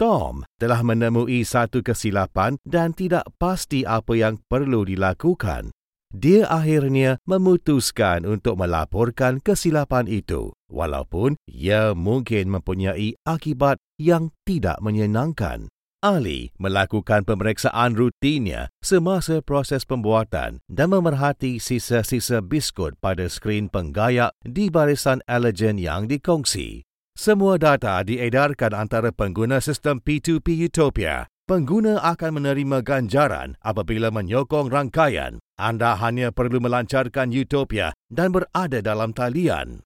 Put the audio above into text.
Tom telah menemui satu kesilapan dan tidak pasti apa yang perlu dilakukan. Dia akhirnya memutuskan untuk melaporkan kesilapan itu, walaupun ia mungkin mempunyai akibat yang tidak menyenangkan. Ali melakukan pemeriksaan rutinnya semasa proses pembuatan dan memerhati sisa-sisa biskut pada skrin penggayak di barisan allergen yang dikongsi. Semua data diedarkan antara pengguna sistem P2P Utopia. Pengguna akan menerima ganjaran apabila menyokong rangkaian. Anda hanya perlu melancarkan Utopia dan berada dalam talian.